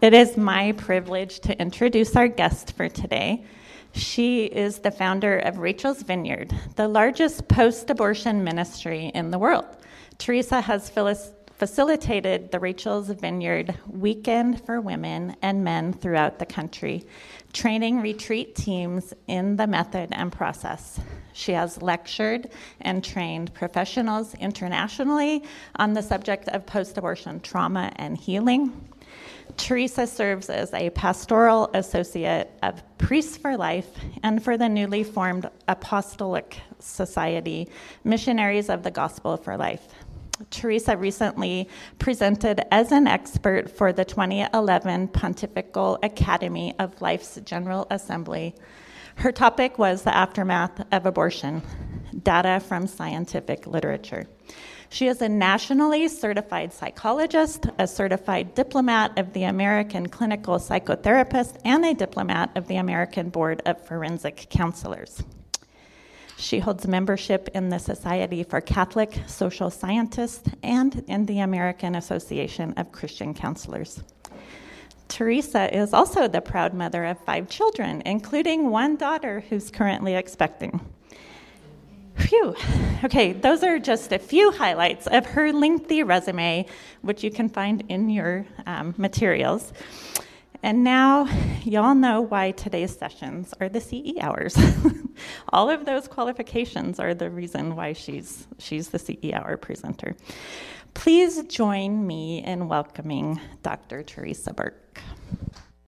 It is my privilege to introduce our guest for today. She is the founder of Rachel's Vineyard, the largest post abortion ministry in the world. Theresa has facilitated the Rachel's Vineyard weekend for women and men throughout the country, training retreat teams in the method and process. She has lectured and trained professionals internationally on the subject of post abortion trauma and healing. Theresa serves as a pastoral associate of Priests for Life and for the newly formed Apostolic Society, Missionaries of the Gospel for Life. Theresa recently presented as an expert for the 2011 Pontifical Academy of Life's General Assembly. Her topic was the aftermath of abortion, data from scientific literature. She is a nationally certified psychologist, a certified diplomat of the American Clinical Psychotherapist, and a diplomat of the American Board of Forensic Counselors. She holds membership in the Society for Catholic Social Scientists and in the American Association of Christian Counselors. Theresa is also the proud mother of five children, including one daughter who's currently expecting. Phew. Okay, those are just a few highlights of her lengthy resume, which you can find in your um, materials. And now, y'all know why today's sessions are the CE hours. All of those qualifications are the reason why she's, she's the CE hour presenter. Please join me in welcoming Dr. Theresa Burke.